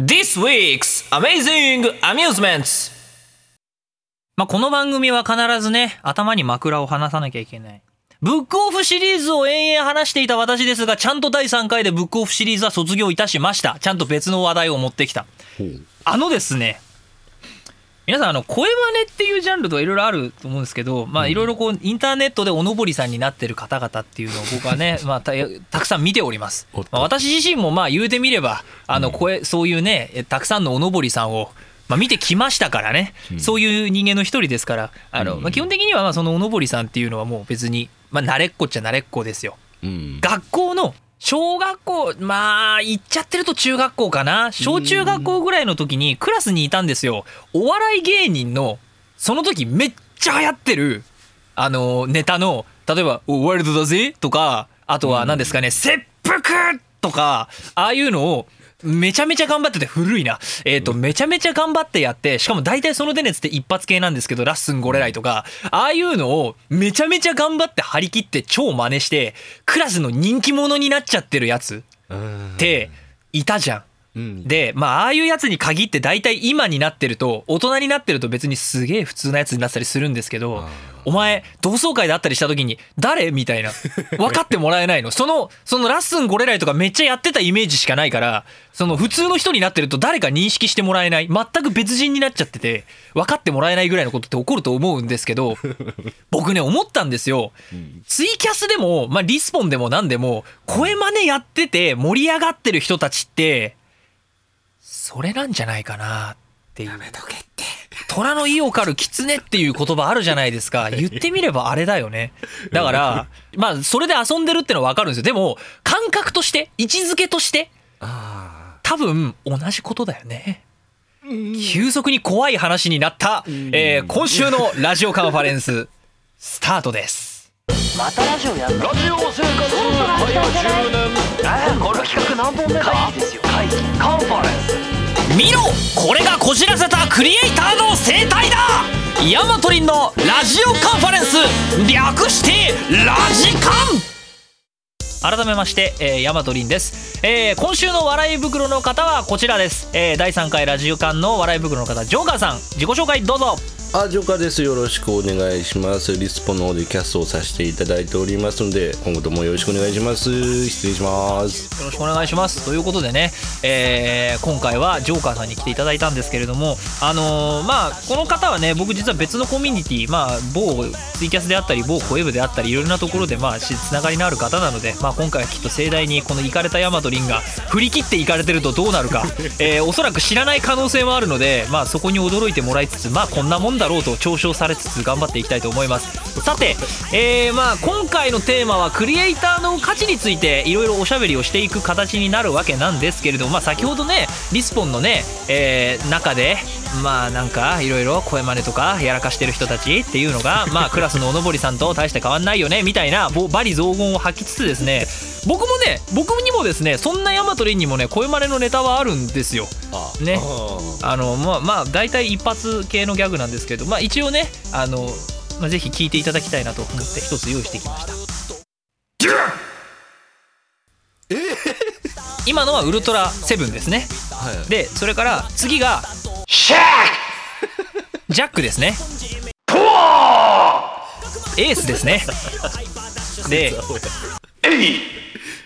This week's Amazing Amusements. まあこの番組は必ずね頭に枕を離さなきゃいけない。ブックオフシリーズを延々話していた私ですがちゃんと第3回でブックオフシリーズは卒業いたしました。ちゃんと別の話題を持ってきた。あのですね皆さんあの声真似っていうジャンルとかいろいろあると思うんですけどまあいろいろこうインターネットでおのぼりさんになってる方々っていうのを僕はね まあたたくさん見ております、まあ、私自身もまあ言うてみればあの声そういうねたくさんのおのぼりさんをまあ、見てきましたからね、そういう人間の一人ですからあの、まあ、基本的にはまあそのおのぼりさんっていうのはもう別に、まあ、慣れっこっちゃ慣れっこですよ。学校の小学校まあ行っちゃってると中学校かな小中学校ぐらいの時にクラスにいたんですよお笑い芸人のその時めっちゃ流行ってるあのネタの例えば「ワイルドだぜ」とかあとは何ですかね「切腹!」とかああいうのをめちゃめちゃ頑張ってて古いな。えっ、ー、と、めちゃめちゃ頑張ってやって、しかも大体そのテネツって一発系なんですけど、ラッスンゴレライとか、ああいうのをめちゃめちゃ頑張って張り切って超真似して、クラスの人気者になっちゃってるやつっていたじゃん。でまあああいうやつに限って大体今になってると大人になってると別にすげえ普通なやつになったりするんですけどお前同窓会で会ったりした時に誰？みたいな。分かってもらえないの。そのそのラッスンゴレライとかめっちゃやってたイメージしかないからその普通の人になってると誰か認識してもらえない。全く別人になっちゃってて分かってもらえないぐらいのことって起こると思うんですけど 僕ね思ったんですよ。ツイキャスでも、まあ、リスポンでも何でも声真似やってて盛り上がってる人たちってそれなんじゃないかなっていう。やめとけって。虎の意を狩る狐っていう言葉あるじゃないですか。言ってみればあれだよね。だから、まあ、それで遊んでるってのはわかるんですよ。でも、感覚として、位置づけとして、多分同じことだよね。急速に怖い話になった、えー、今週のラジオカンファレンス、スタートです。またラジオやるラジオ生活会話10年。えこの企画何本目だ会議ですよ。会議カンファレンス見ろこれがこじらせたクリエイターの生態だ。ヤマトリンのラジオカンファレンス略してラジカン。改めまして、えー、ヤマトリンです、えー、今週の笑い袋の方はこちらです、えー、第3回ラジオカンの笑い袋の方ジョーカーさん。自己紹介どうぞ。あジョーカーです。よろしくお願いします。リスポの方でキャストをさせていただいておりますので今後ともよろしくお願いします。失礼します。よろしくお願いしますということでね、えー、今回はジョーカーさんに来ていただいたんですけれどもあのー、まあこの方はね僕実は別のコミュニティまあ某ツイキャスであったり某コエブであったりいろいろなところでまあつながりのある方なのでまあ今回はきっと盛大にこのイカれたヤマトリンが振り切っていかれてるとどうなるか、えー、おそらく知らない可能性もあるのでまあそこに驚いてもらいつつまあこんなもんだろうと嘲笑されつつ頑張っていきたいと思います。さて、えー、まあ今回のテーマはクリエイターの価値についていろいろおしゃべりをしていく形になるわけなんですけれども、まあ、先ほどねリスポンのね、えー、中でまあなんかいろいろ声真似とかやらかしてる人たちっていうのがまあクラスのおのぼりさんと大して変わんないよねみたいな罵詈雑言を吐きつつですね僕もね僕にもですねそんなヤマトリンにもね声真似のネタはあるんですよ。ね。あのまあまあ大体一発系のギャグなんですけどまあ一応ねあの、まあ、ぜひ聞いていただきたいなと思って一つ用意してきました。今のはウルトラセブンですね、はい、でそれから次がシャッジャックですね。エースですね。で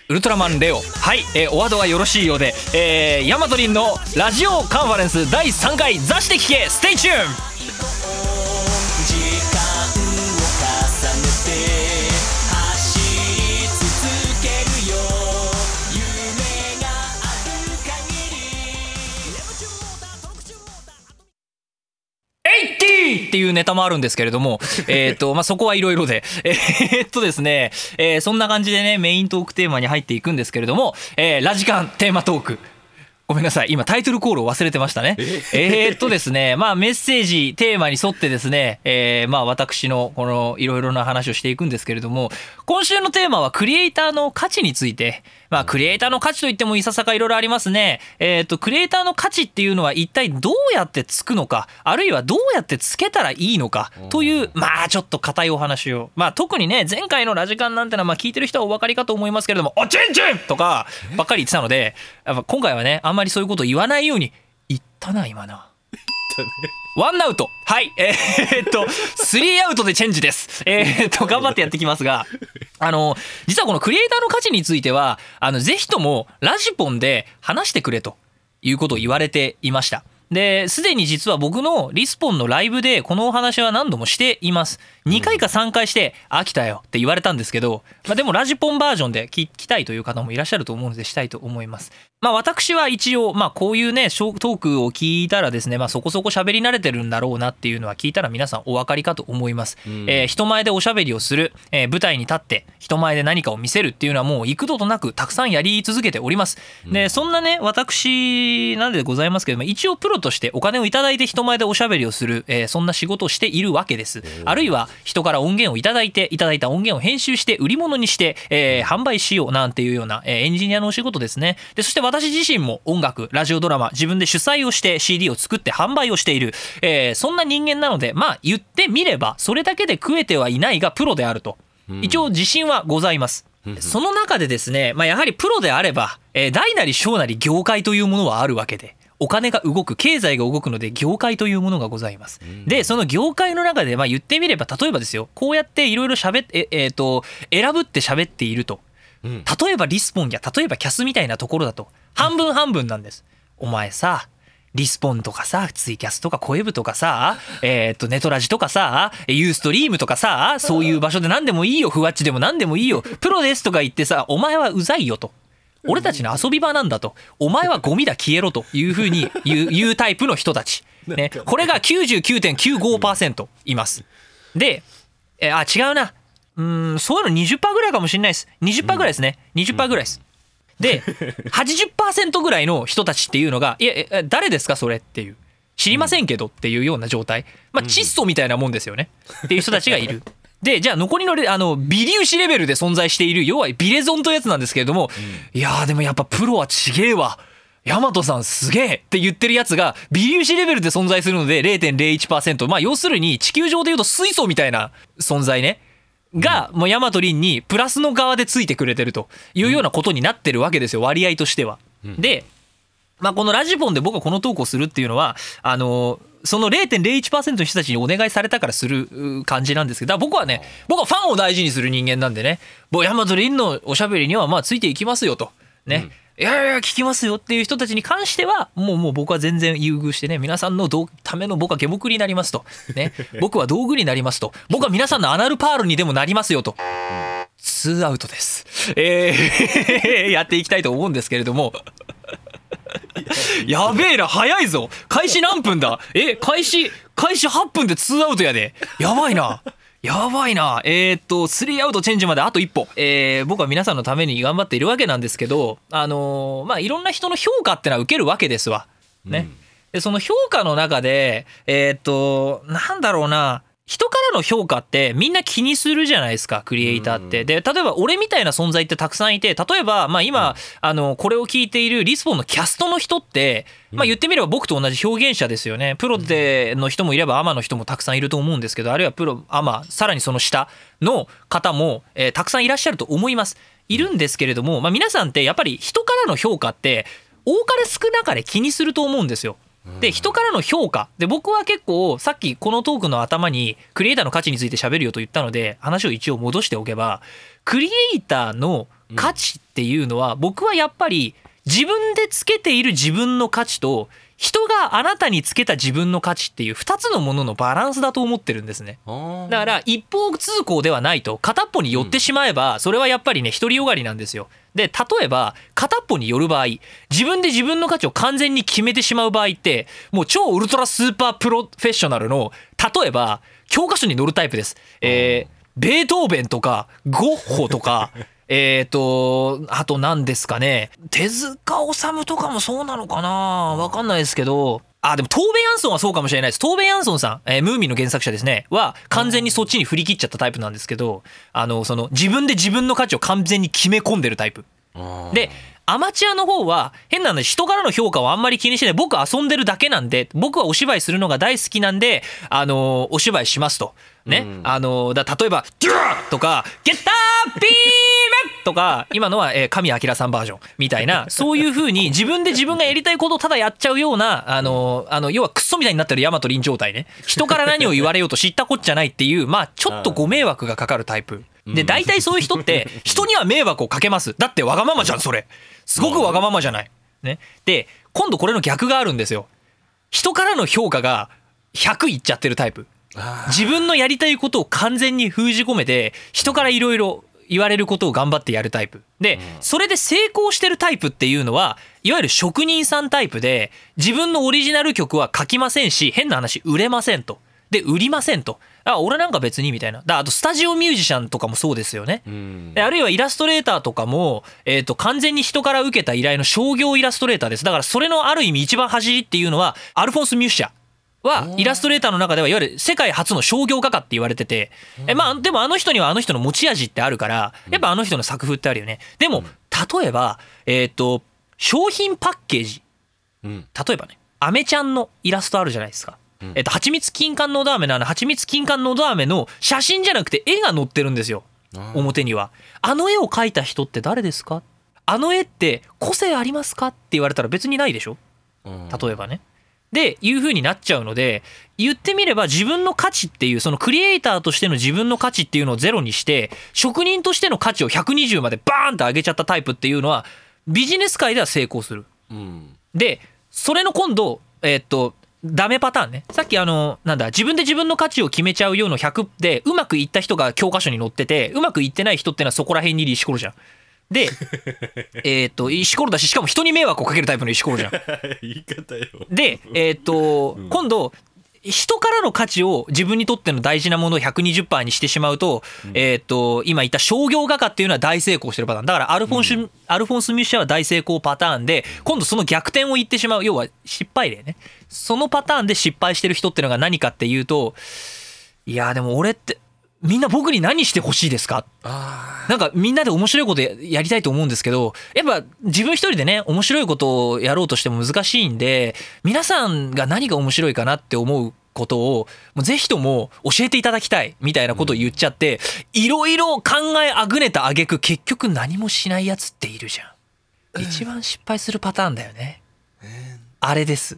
ウルトラマンレオ。はい、えー、お後がよろしいようで、えー、ヤマトリンのラジオカンファレンス第3回「座して聞け。 Stay tuned!」っていうネタもあるんですけれども、えっと、まあ、そこはいろいろで、えー、っとですね、えー、そんな感じでね、メイントークテーマに入っていくんですけれども、えー、ラジカンテーマトーク。ごめんなさい。今タイトルコールを忘れてましたね。え？ー、っとですね、まあメッセージ、テーマに沿ってですね、えー、まあ私のこのいろいろな話をしていくんですけれども、今週のテーマはクリエイターの価値について、まあクリエイターの価値といってもいささかいろいろありますね。えー、っと、クリエイターの価値っていうのは一体どうやってつくのか、あるいはどうやってつけたらいいのかという、まあちょっと硬いお話を。まあ特にね、前回のラジカンなんてのはまあ聞いてる人はお分かりかと思いますけれども、おちんちんとかばっかり言ってたので、やっぱ今回はねあんまりそういうこと言わないように言ったな今な。ワンアウト。はい。えー、っとスリーアウトでチェンジです。えー、っと頑張ってやってきますがあの実はこのクリエイターの価値についてはあのぜひともラジポンで話してくれということを言われていました。で、すでに実は僕のリスポンのライブでこのお話は何度もしています。2回か3回して飽きたよって言われたんですけど、まあ、でもラジポンバージョンで聞きたいという方もいらっしゃると思うのでしたいと思います。まあ私は一応、まあこういうね、トークを聞いたらですね、まあそこそこ喋り慣れてるんだろうなっていうのは聞いたら皆さんお分かりかと思います。うん、えー、人前でおしゃべりをする、えー、舞台に立って人前で何かを見せるっていうのはもう幾度となくたくさんやり続けております。で、そんなね、私なんでございますけども、一応プロとしてお金をいただいて人前でおしゃべりをする、えー、そんな仕事をしているわけです。あるいは人から音源をいただいていただいた音源を編集して売り物にして、えー、販売しようなんていうような、えー、エンジニアのお仕事ですね。でそして私自身も音楽ラジオドラマ自分で主催をして CD を作って販売をしている、えー、そんな人間なのでまあ言ってみればそれだけで食えてはいないがプロであると。一応自信はございます。その中でですね、まあ、やはりプロであれば、えー、大なり小なり業界というものはあるわけで、お金が動く経済が動くので業界というものがございます。でその業界の中でまあ言ってみれば例えばですよこうやっていろいろ喋ってえ、えー、と選ぶって喋っていると例えばリスポンや例えばキャスみたいなところだと。半分半分なんです。お前さリスポンとかさ、ツイキャスとかコエブとかさ、えっ、と、ネトラジとかさ、ユーストリームとかさ、そういう場所で何でもいいよ、ふわっちでも何でもいいよ、プロですとか言ってさ、お前はうざいよと。俺たちの遊び場なんだと。お前はゴミだ消えろというふうに言う言うタイプの人たち、ね、これが99.95%います。でえあ違うなうんそういうの20%ぐらいかもしれないです。20%ぐらいですね。20%ぐらいです。で80%ぐらいの人たちっていうのが「いや誰ですかそれ」っていう。知りませんけどっていうような状態。まあ窒素みたいなもんですよね。っていう人たちがいる。でじゃあ残りのあの微粒子レベルで存在している要はビレゾンというやつなんですけれども、うん、いやーでもやっぱプロはちげえわ。ヤマトさんすげえって言ってるやつが微粒子レベルで存在するので0.01%まあ要するに地球上でいうと水素みたいな存在ねが、もうヤマトリンにプラスの側でついてくれてるというようなことになってるわけですよ割合としては。でまあ、このラジポンで僕はこのトークをするっていうのはあのその0.01%の人たちにお願いされたからする感じなんですけど僕はね僕はファンを大事にする人間なんでねヤマトリンのおしゃべりにはまあついていきますよと。ね、うん、いやいや聞きますよっていう人たちに関してはもうもう僕は全然優遇してね皆さんのための僕は下僕になりますと、ね、僕は道具になりますと。僕は皆さんのアナルパールにでもなりますよと。2アウトです。えー やっていきたいと思うんですけれども。やべえな早いぞ。開始何分だ？え開始開始8分で2アウトやで。やばいなやばいな。えー、っと3アウトチェンジまであと一歩、えー、僕は皆さんのために頑張っているわけなんですけどあのー、まあいろんな人の評価ってのは受けるわけですわ。ね、うん、でその評価の中でえー、っとなんだろうな人からの評価ってみんな気にするじゃないですかクリエイターって。で例えば俺みたいな存在ってたくさんいて例えばまあ今、あのこれを聞いているリスポンのキャストの人って、まあ、言ってみれば僕と同じ表現者ですよね。プロでの人もいればアマの人もたくさんいると思うんですけどあるいはプロアマさらにその下の方も、えー、たくさんいらっしゃると思います。いるんですけれども、まあ、皆さんってやっぱり人からの評価って多かれ少なかれ気にすると思うんですよ。で人からの評価。で僕は結構さっきこのトークの頭にクリエイターの価値について喋るよと言ったので話を一応戻しておけばクリエイターの価値っていうのは僕はやっぱり自分でつけている自分の価値と人があなたにつけた自分の価値っていう2つのもののバランスだと思ってるんですね。だから一方通行ではないと片っぽに寄ってしまえばそれはやっぱりね独りよがりなんですよで例えば片っぽによる場合自分で自分の価値を完全に決めてしまう場合ってもう超ウルトラスーパープロフェッショナルの例えば教科書に載るタイプです。えー、ベートーベンとかゴッホとか えっと、あと何ですかね。手塚治虫とかもそうなのかなわかんないですけど、あ、でも、トーベ・ヤンソンはそうかもしれないです。トーベ・ヤンソンさん、えー、ムーミンの原作者ですね、は、完全にそっちに振り切っちゃったタイプなんですけど、あの、その、自分で自分の価値を完全に決め込んでるタイプ。で、アマチュアの方は変な話人からの評価をあんまり気にしない僕遊んでるだけなんで僕はお芝居するのが大好きなんであのお芝居しますとね、うん。あのだ例えば「デュー!」とか「ゲッタービーム!」とか今のは、えー神明さんバージョン。みたいなそういう風に自分で自分がやりたいことをただやっちゃうようなあのあの要はクソみたいになってる大和凛状態ね。人から何を言われようと知ったこっちゃないっていうまあちょっとご迷惑がかかるタイプ。で大体そういう人って人には迷惑をかけます。だってわがままじゃんそれ。すごくわがままじゃない。ね、で今度これの逆があるんですよ。人からの評価が100いっちゃってるタイプ 自分のやりたいことを完全に封じ込めて人からいろいろ言われることを頑張ってやるタイプ。でそれで成功してるタイプっていうのはいわゆる職人さんタイプで自分のオリジナル曲は書きませんし変な話売れませんと。で売りませんと。あ俺なんか別にみたいな。だあとスタジオミュージシャンとかもそうですよね。うん。であるいはイラストレーターとかも、えー、と完全に人から受けた依頼の商業イラストレーターです。だからそれのある意味一番走りっていうのはアルフォンス・ミュッシャはイラストレーターの中ではいわゆる世界初の商業画家って言われててえまあでもあの人にはあの人の持ち味ってあるからやっぱあの人の作風ってあるよね。でも例えばえっ、と商品パッケージ。うん。例えばねアメちゃんのイラストあるじゃないですか。えっと、蜂蜜金柑のど飴のあの蜂蜜金柑のど飴の写真じゃなくて絵が載ってるんですよ。表には。あの絵を描いた人って誰ですか？あの絵って個性ありますか？って言われたら別にないでしょ？うん。例えばね。でいう風になっちゃうので言ってみれば自分の価値っていうそのクリエイターとしての自分の価値っていうのをゼロにして職人としての価値を120までバーンと上げちゃったタイプっていうのはビジネス界では成功する。うんでそれの今度えーっとダメパターンねさっきあのなんだ自分で自分の価値を決めちゃうようの100でうまくいった人が教科書に載っててうまくいってない人ってのはそこら辺にいる石ころじゃん。で えーっと石ころだししかも人に迷惑をかけるタイプの石ころじゃん。言い方よ。でえーっと今度人からの価値を自分にとっての大事なものを120%にしてしまうと,、えーっと今言った商業画家っていうのは大成功してるパターン。だからアルフォンシュ、アルフォンス・ミュッシャは大成功パターンで今度その逆転を言ってしまう。要は失敗例ね。そのパターンで失敗してる人っていうのが何かっていうといやでも俺ってみんな僕に何してほしいですか？あなんかみんなで面白いことややりたいと思うんですけどやっぱ自分一人でね面白いことをやろうとしても難しいんで皆さんが何が面白いかなって思うことをもうぜひとも教えていただきたいみたいなことを言っちゃっていろいろ考えあぐねた挙句結局何もしないやつっているじゃん。一番失敗するパターンだよね。あれです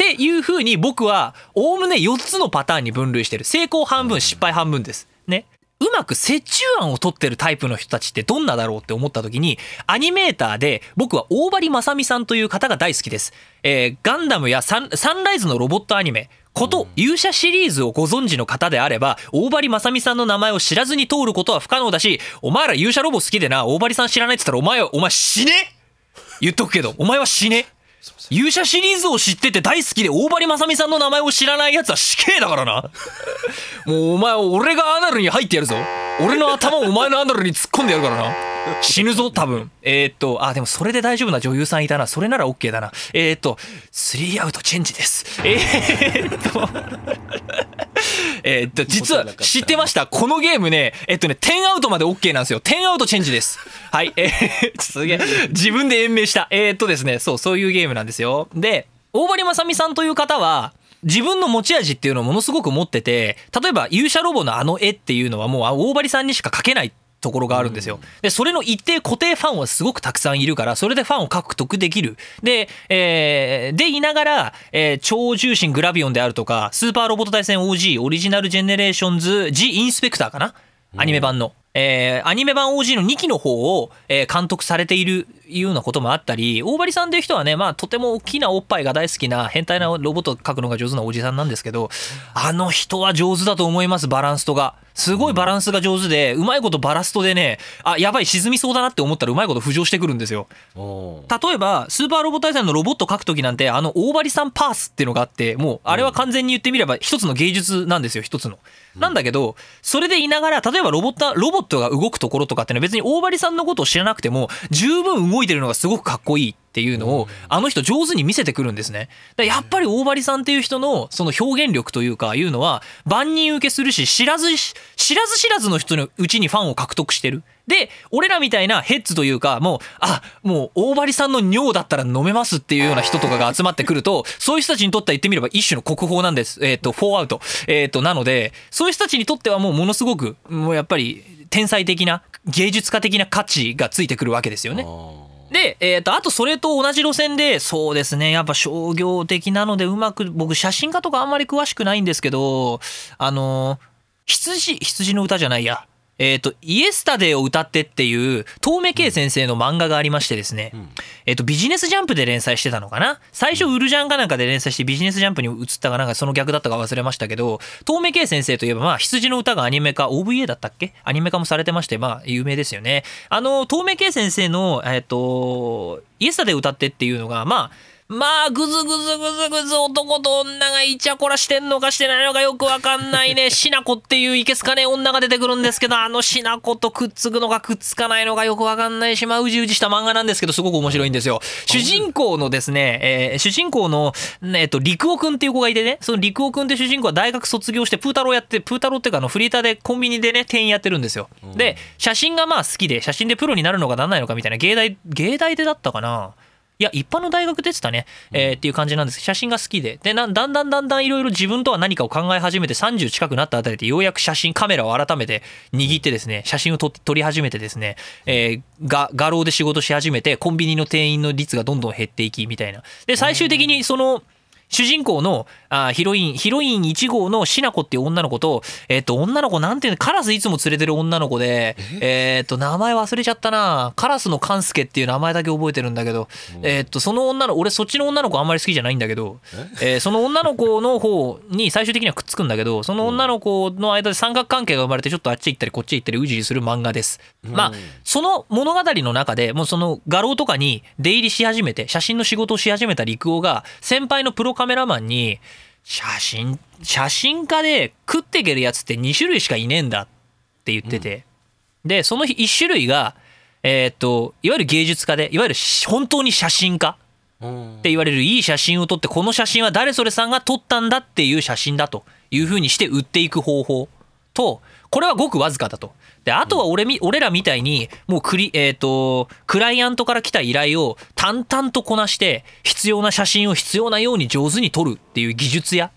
っていうふうに僕はおおむね4つのパターンに分類してる。成功半分失敗半分です。ね。うまく折衷案を取ってるタイプの人たちってどんなだろうって思った時にアニメーターで僕は大張正美さんという方が大好きです、えーガンダムやサンサンライズのロボットアニメ。こと勇者シリーズをご存知の方であれば大張正美さんの名前を知らずに通ることは不可能だしお前ら勇者ロボ好きでな大張さん知らないっつったらお前はお前死ね。言っとくけどお前は死ね。勇者シリーズを知ってて大好きで大張正美さんの名前を知らないやつは死刑だからな。もうお前俺がアナルに入ってやるぞ。俺の頭をお前のアナルに突っ込んでやるからな。死ぬぞ多分。えーっとあでもそれで大丈夫な女優さんいたな。それなら OK だな。えーっと3アウトチェンジです。えーっとえーっと実は知ってました？このゲームねえっとね10アウトまで OK なんですよ。10アウトチェンジです。はい。えー、すげえ。自分で延命した。えーっとですねそうそういうゲームなんですよで大張正美さんという方は自分の持ち味っていうのをものすごく持ってて例えば勇者ロボのあの絵っていうのはもうあ大張さんにしか描けないところがあるんですよ。でそれの一定固定ファンはすごくたくさんいるからそれでファンを獲得できる。で,、えーでいながら、えー超重心グラビオンであるとかスーパーロボット対戦 OG オリジナルジェネレーションズ G インスペクターかな？アニメ版の。えーアニメ版 OG の2期の方を、えー監督されているようなこともあったり大張さんという人はねまあとても大きなおっぱいが大好きな変態なロボットを描くのが上手なおじさんなんですけどあの人は上手だと思いますバランスとが。すごいバランスが上手でうまいことバラストでねあやばい沈みそうだなって思ったらうまいこと浮上してくるんですよ例えばスーパーロボット対戦のロボット描く時なんてあの大張さんパースっていうのがあってもうあれは完全に言ってみれば一つの芸術なんですよ一つの。なんだけどそれでいながら例えばロボットロボットが動くところとかってのは別に大張さんのことを知らなくても十分動いてるのがすごくかっこいいっっていうのをあの人上手に見せてくるんですね。だやっぱり大張さんっていう人のその表現力というかいうのは万人受けするし知らず知らず知らずの人のうちにファンを獲得してる。で俺らみたいなヘッズというかもうあもう大張さんの尿だったら飲めますっていうような人とかが集まってくると そういう人たちにとっては言ってみれば一種の国宝なんですえっ、ー、と4アウトえっ、ー、となのでそういう人たちにとってはもうものすごくもうやっぱり天才的な芸術家的な価値がついてくるわけですよね。で、えーと、あとそれと同じ路線でそうですねやっぱ商業的なのでうまく僕写真家とかあんまり詳しくないんですけどあの羊羊の歌じゃないや。えっ、ー、と、イエスタデーを歌ってっていう、遠目圭先生の漫画がありましてですね、うん、えっ、ー、と、ビジネスジャンプで連載してたのかな？最初、ウルジャンかなんかで連載してビジネスジャンプに移ったかなんかその逆だったか忘れましたけど、遠目圭先生といえば、まあ、羊の歌がアニメ化、OVA だったっけ？アニメ化もされてまして、まあ、有名ですよね。あの、遠目圭先生の、えっ、ー、と、イエスタデー歌ってっていうのが、まあ、まあ、ぐずぐずぐずぐず男と女がイチャコラしてんのかしてないのかよくわかんないね。しなこっていういけすかね女が出てくるんですけど、あのしなことくっつくのかくっつかないのかよくわかんないし、まあ、うじうじした漫画なんですけど、すごく面白いんですよ。主人公のですね、えー、主人公の、えっ、と、陸尾くんっていう子がいてね、その陸尾くんって主人公は大学卒業して、プータローやって、プータローっていうか、あの、フリーターでコンビニでね、店員やってるんですよ。で、写真がまあ好きで、写真でプロになるのかなんないのかみたいな、芸大、芸大でだったかないや、一般の大学出てたね、えー、っていう感じなんです写真が好きで。で、だんだんだんだんいろいろ自分とは何かを考え始めて30近くなったあたりでようやく写真、カメラを改めて握ってですね、写真を撮り始めてですね、えー、が、画廊で仕事し始めて、コンビニの店員の率がどんどん減っていき、みたいな。で、最終的にその、主人公のあヒロイン、ヒロイン1号のしなこっていう女の子と、えっ、ー、と、女の子なんていうの、カラスいつも連れてる女の子で、え？っ、ー、と、名前忘れちゃったな。カラスの勘介っていう名前だけ覚えてるんだけど、えっ、ー、と、その女の、俺そっちの女の子あんまり好きじゃないんだけど、え？ー、その女の子の方に最終的にはくっつくんだけど、その女の子の間で三角関係が生まれて、ちょっとあっち行ったりこっち行ったりうじりする漫画です。まあ、その物語の中でもうその画廊とかに出入りし始めて、写真の仕事をし始めた陸王が、先輩のプロカメラマンに、写真写真家で食っていけるやつって2種類しかいねえんだって言ってて、うん、でその1種類がえー、っといわゆる芸術家でいわゆる本当に写真家って言われるいい写真を撮ってこの写真は誰それさんが撮ったんだっていう写真だというふうにして売っていく方法とこれはごくわずかだと。であとは俺み俺らみたいにもうクリ、えーと、クライアントから来た依頼を淡々とこなして必要な写真を必要なように上手に撮るっていう技術や、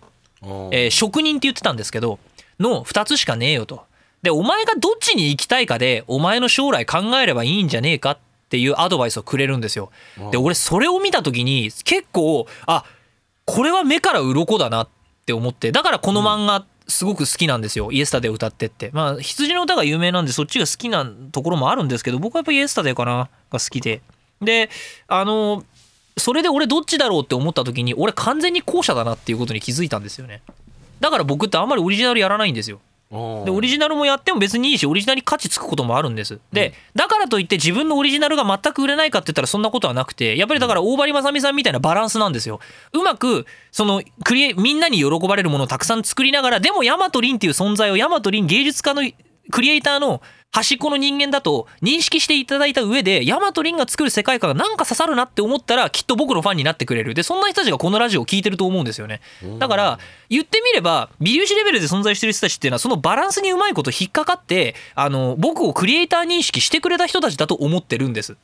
えー、職人って言ってたんですけどの2つしかねえよと。でお前がどっちに行きたいかでお前の将来考えればいいんじゃねえかっていうアドバイスをくれるんですよ。で俺それを見た時に結構あこれは目から鱗だなって思ってだからこの漫画すごく好きなんですよ。イエスタで歌ってって。まあ羊の歌が有名なんでそっちが好きなところもあるんですけど僕はやっぱイエスタデーかなが好きで。であのそれで俺どっちだろうって思った時に俺完全に後者だなっていうことに気づいたんですよね。だから僕ってあんまりオリジナルやらないんですよ。でオリジナルもやっても別にいいしオリジナルに価値つくこともあるんです。で、だからといって自分のオリジナルが全く売れないかって言ったらそんなことはなくてやっぱりだから大張正美さんみたいなバランスなんですよ。うまくそのクリエみんなに喜ばれるものをたくさん作りながらでもヤマトリンっていう存在をヤマトリン芸術家のクリエイターの端っこの人間だと認識していただいた上でヤマトリンが作る世界観がなんか刺さるなって思ったらきっと僕のファンになってくれる。でそんな人たちがこのラジオを聴いてると思うんですよね。だから言ってみれば微粒子レベルで存在してる人たちっていうのはそのバランスにうまいこと引っかかってあの僕をクリエイター認識してくれた人たちだと思ってるんです。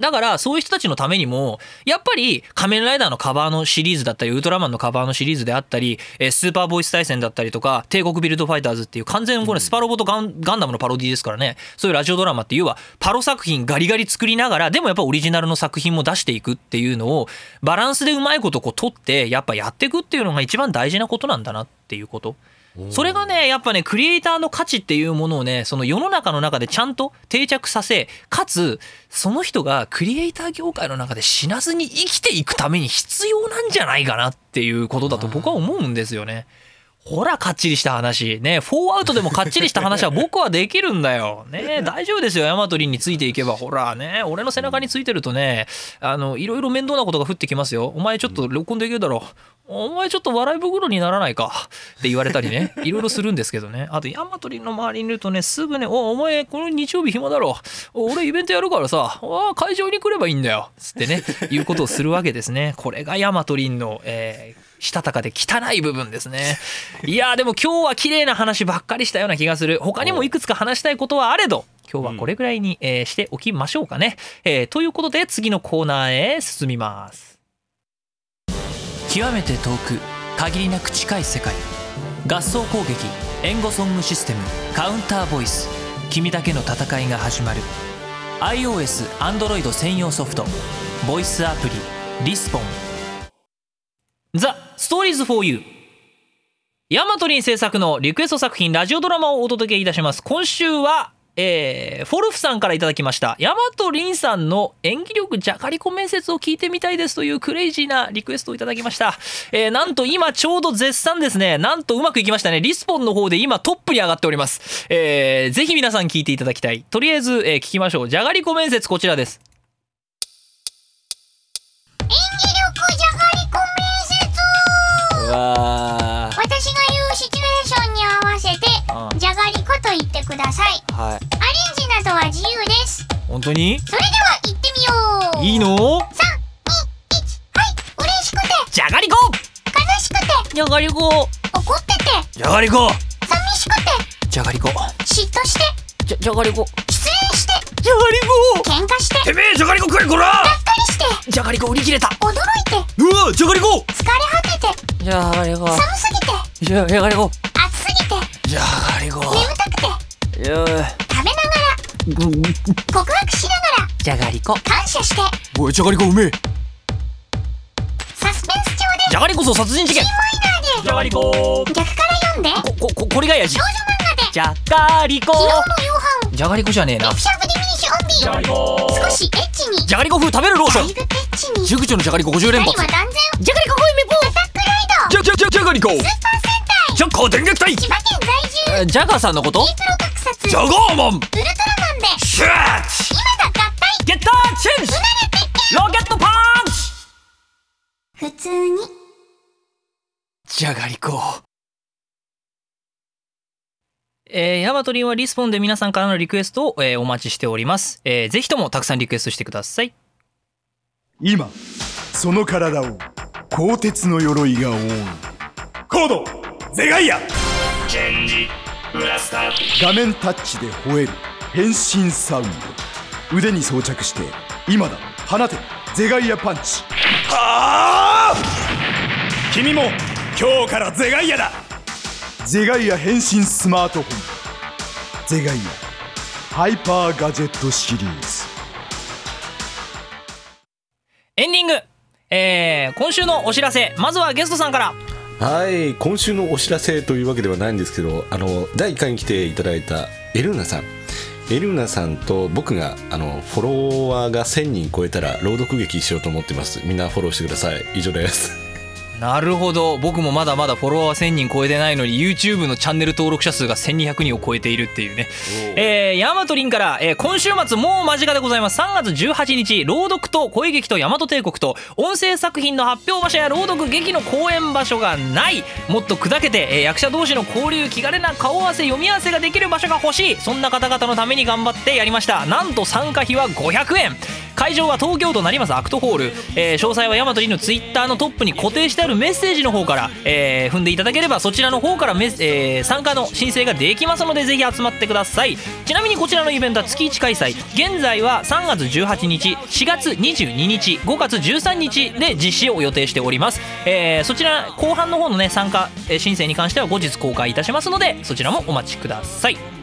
だからそういう人たちのためにもやっぱり仮面ライダーのカバーのシリーズだったりウルトラマンのカバーのシリーズであったりスーパーボイス対戦だったりとか帝国ビルドファイターズっていう完全これスパロボとガンダムのパロディですからねそういうラジオドラマって要はパロ作品ガリガリ作りながらでもやっぱオリジナルの作品も出していくっていうのをバランスでうまいことこう取ってやっぱやっていくっていうのが一番大事なことなんだなっていうこと。それがねやっぱねクリエイターの価値っていうものをねその世の中の中でちゃんと定着させかつその人がクリエイター業界の中で死なずに生きていくために必要なんじゃないかなっていうことだと僕は思うんですよね。ほら、かっちりした話。ね、フォーアウトでもかっちりした話は 僕はできるんだよ。ね、大丈夫ですよ。ヤマトリンについていけば。ほら、ね、俺の背中についてるとね、あの、いろいろ面倒なことが降ってきますよ。お前ちょっと録音できるだろ。お前ちょっと笑い袋にならないかって言われたりね いろいろするんですけどねあとヤマトリンの周りにいるとねすぐね「おお前この日曜日暇だろ俺イベントやるからさあ会場に来ればいいんだよ」つってねいうことをするわけですねこれがヤマトリンの、えーしたたかで汚い部分ですね。いやーでも今日は綺麗な話ばっかりしたような気がする。他にもいくつか話したいことはあれど今日はこれぐらいに、えーしておきましょうかね、えーということで次のコーナーへ進みます。極めて遠く限りなく近い世界。合奏攻撃援護ソングシステムカウンターボイス。君だけの戦いが始まる。iOS、Android 専用ソフト。ボイスアプリリスポン The Stories For You ヤマトリン制作のリクエスト作品ラジオドラマをお届けいたします。今週はえーフォルフさんからいただきました。ヤマトリンさんの演技力じゃがりこ面接を聞いてみたいですというクレイジーなリクエストをいただきました、えーなんと今ちょうど絶賛ですね。なんとうまくいきましたね。リスポンの方で今トップに上がっております、えーぜひ皆さん聞いていただきたい。とりあえず、えー聞きましょう。じゃがりこ面接こちらです。演技わ私が言うシチュエーションに合わせてうん。じゃがりこと言ってください。はい。アレンジなどは自由です。本当に？それでは行ってみよう。いいの？321はい。嬉しくて。じゃがりこ！悲しくて。じゃがりこ。怒ってて。じゃがりこ。寂しくて。じゃがりこ。嫉妬して。じゃじゃがりこ。失恋してじゃがりこ喧嘩しててめえじゃがりこ食えこら！がっかりして。じゃがりこ売り切れた。驚いて。うわじゃがりこ疲れ果てて。じゃがりこ寒すぎて。じゃじゃがりこ暑すぎて。じゃがりこ眠たくて。いや食べながら。告白しながら。じゃがりこ感謝して。おいじゃがりこうめえ。サスペンス調で。じゃがりこそ殺人事件。マイナーで。じゃがりこ逆から読んで。ここここれがやじ。少女漫画で。じゃがりこ。昨日の夕飯。じゃがりこじゃねえな少しエッチに。じゃがりこ風食べるローション。だいぶペッチに。熟女のじゃがりこ50連二発。人は断然。じゃがりこ風めぽアタックライド。じゃじゃじゃじゃがりこ。スーパー戦隊。じゃが電撃隊。千葉県在住。えジャガーさんのこと？ディープロ特撮。ジャガーマン。ウルトラマンで。シュ今だ合体。ゲッターチェンジロケットパンチ普通に。じゃがりこえー、ヤマトリンはリスポンで皆さんからのリクエストを、えーお待ちしております、えーぜひともたくさんリクエストしてください。今その体を鋼鉄の鎧が覆う。コードゼガイア。画面タッチで吠える変身サウンド。腕に装着して今だ放てゼガイアパンチ。はあ！君も今日からゼガイアだゼガイア変身スマートフォン。ゼガイアハイパーガジェットシリーズ。エンディング。えー、今週のお知らせ。まずはゲストさんから。はい今週のお知らせというわけではないんですけどあの第1回に来ていただいたエルーナさん。エルーナさんと僕があのフォロワーが1000人超えたら朗読劇しようと思ってます。みんなフォローしてください。以上ですなるほど。僕もまだまだフォロワー1000人超えてないのに YouTube のチャンネル登録者数が1200人を超えているっていうね。えー、ヤマトリンから、えー今週末もう間近でございます。3月18日朗読と声劇と大和帝国と音声作品の発表場所や朗読劇の公演場所がない。もっと砕けて、えー役者同士の交流気軽な顔合わせ読み合わせができる場所が欲しい。そんな方々のために頑張ってやりました。なんと参加費は500円会場は東京都成増アクトホール、えー詳細はヤマトリのツイッターのトップに固定してあるメッセージの方から、えー踏んでいただければそちらの方からメ、えー参加の申請ができますのでぜひ集まってください。ちなみにこちらのイベントは月1開催。現在は3月18日4月22日5月13日で実施を予定しております、えーそちら後半の方のね参加申請に関しては後日公開いたしますのでそちらもお待ちください。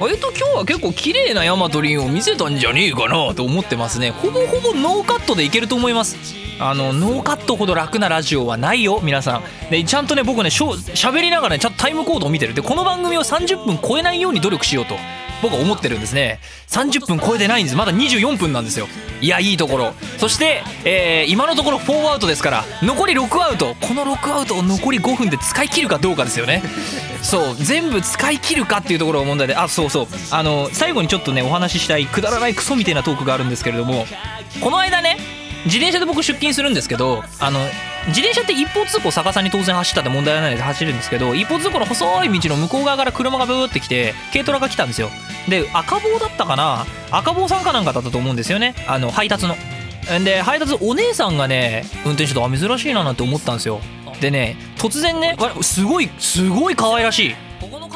割と今日は結構綺麗なヤマトリンを見せたんじゃねえかなと思ってますね。ほぼほぼノーカットでいけると思います。あのノーカットほど楽なラジオはないよ皆さん。でちゃんとね僕ねしゃべりながらねちゃんとタイムコードを見てる。でこの番組を30分超えないように努力しようと。僕は思ってるんですね。30分超えてないんです。まだ24分なんですよ。いやいいところ。そして、えー今のところ4アウトですから残り6アウト。この6アウトを残り5分で使い切るかどうかですよね。そう。全部使い切るかっていうところが問題で。あそうそう。あの最後にちょっとねお話ししたいくだらないクソみたいなトークがあるんですけれどもこの間ね自転車で僕出勤するんですけどあの自転車って一方通行逆さに当然走ったって問題ないので走るんですけど一方通行の細い道の向こう側から車がブーって来て軽トラが来たんですよ。で赤棒だったかな？赤棒さんかなんかだったと思うんですよね。あの配達の。で配達お姉さんがね運転手とあ珍しいななんて思ったんですよ。でね突然ねすごいすごい可愛らしい。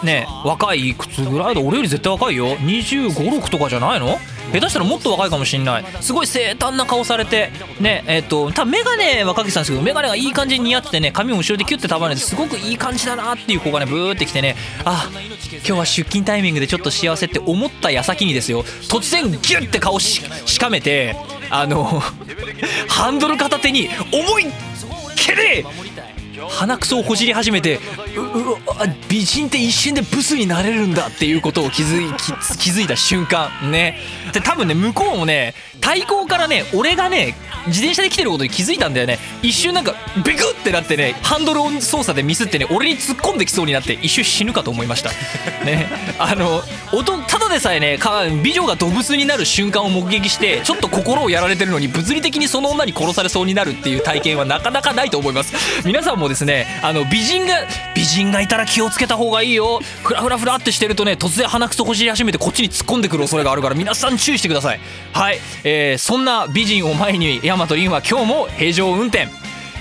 ね若いいくつぐらいだ？俺より絶対若いよ。2 5 6とかじゃないの？下手したらもっと若いかもしんない。すごい清淡な顔されてねえっ、と多分眼鏡はかけてたんですけど眼鏡がいい感じに似合っててね髪も後ろでキュッて束ねてすごくいい感じだなっていう子がねブーってきてねあ今日は出勤タイミングでちょっと幸せって思った矢先にですよ。突然ギュッて顔ししかめてあの ハンドル片手に思いっきり鼻くそをほじり始めてううあ美人って一瞬でブスになれるんだっていうことを気づい気気づいた瞬間ね。で多分ね向こうもね対向からね俺がね自転車で来てることに気づいたんだよね。一瞬なんかビクってなってねハンドル操作でミスってね俺に突っ込んできそうになって一瞬死ぬかと思いました。ね。あの音ただでさえね美女がドブスになる瞬間を目撃してちょっと心をやられてるのに物理的にその女に殺されそうになるっていう体験はなかなかないと思います。皆さんもですね。あの美人が美人がいたら気をつけた方がいいよ。フラフラフラってしてるとね突然鼻くそほじり始めてこっちに突っ込んでくる恐れがあるから皆さん注意してください。はい、えーそんな美人を前にヤマトリンは今日も平常運転。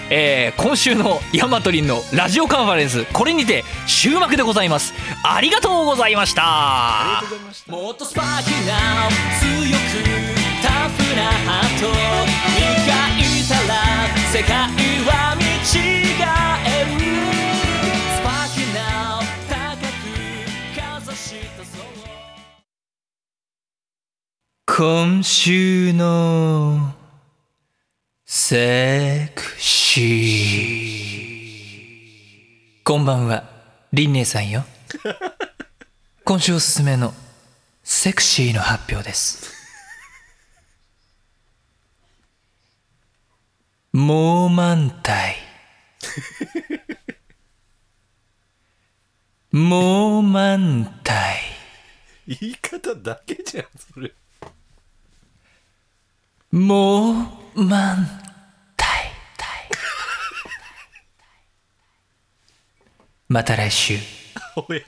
えー今週のヤマトリンのラジオカンファレンスこれにて終幕でございます。ありがとうございました。もっとスパーキーな強くタフなハート。磨いたら世界は今週のセクシー。こんばんはリンネさんよ。今週おすすめのセクシーの発表です。もう満体もう満体言い方だけじゃんそれもう満体 また来週。おや